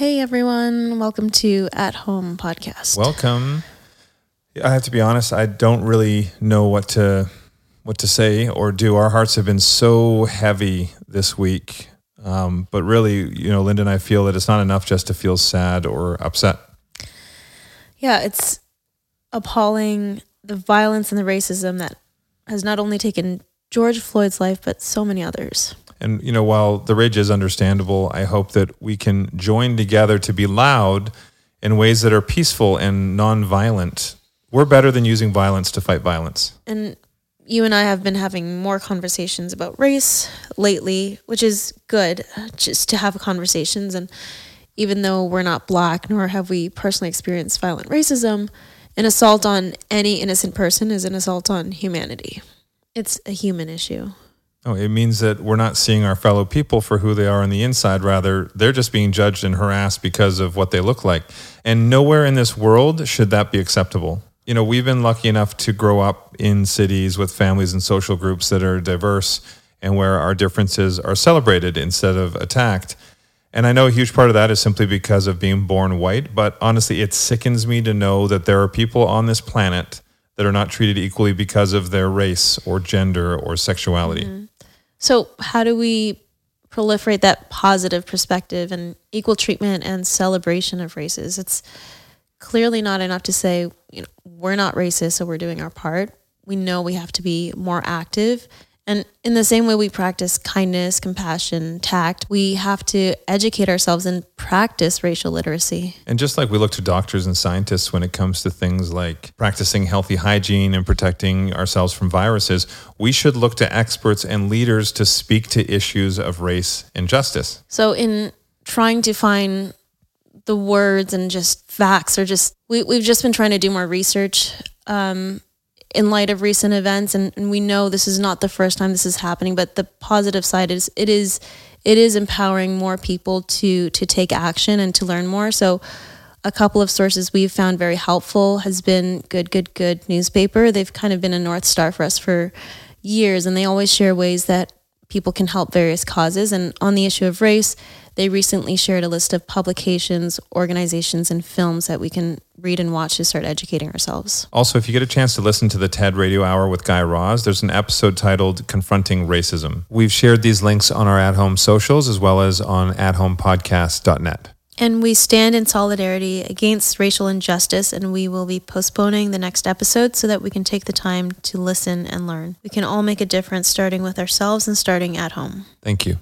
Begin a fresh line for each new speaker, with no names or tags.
Hey everyone, welcome to At Home Podcast.
Welcome. I have to be honest, I don't really know what to what to say or do. Our hearts have been so heavy this week. Um, but really, you know, Linda and I feel that it's not enough just to feel sad or upset.
Yeah, it's appalling the violence and the racism that has not only taken George Floyd's life, but so many others.
And, you know, while the rage is understandable, I hope that we can join together to be loud in ways that are peaceful and nonviolent. We're better than using violence to fight violence.
And you and I have been having more conversations about race lately, which is good just to have conversations. And even though we're not black, nor have we personally experienced violent racism, an assault on any innocent person is an assault on humanity. It's a human issue.
Oh, it means that we're not seeing our fellow people for who they are on the inside. Rather, they're just being judged and harassed because of what they look like. And nowhere in this world should that be acceptable. You know, we've been lucky enough to grow up in cities with families and social groups that are diverse and where our differences are celebrated instead of attacked. And I know a huge part of that is simply because of being born white, but honestly, it sickens me to know that there are people on this planet that are not treated equally because of their race or gender or sexuality. Mm-hmm.
So, how do we proliferate that positive perspective and equal treatment and celebration of races? It's clearly not enough to say, you know, we're not racist, so we're doing our part. We know we have to be more active and in the same way we practice kindness, compassion, tact, we have to educate ourselves and practice racial literacy.
And just like we look to doctors and scientists when it comes to things like practicing healthy hygiene and protecting ourselves from viruses, we should look to experts and leaders to speak to issues of race and justice.
So, in trying to find the words and just facts, or just we, we've just been trying to do more research. Um, in light of recent events and, and, we know this is not the first time this is happening but the positive side is it is it is empowering more people to to take action and to learn more. So a couple of sources we've found very helpful has been good good good newspaper. They've kind of been a north star for us for years and they always share ways that people can help various causes and on the issue of race they recently shared a list of publications, organizations, and films that we can read and watch to start educating ourselves.
Also, if you get a chance to listen to the TED Radio Hour with Guy Raz, there's an episode titled Confronting Racism. We've shared these links on our at home socials as well as on athomepodcast.net.
And we stand in solidarity against racial injustice, and we will be postponing the next episode so that we can take the time to listen and learn. We can all make a difference starting with ourselves and starting at home.
Thank you.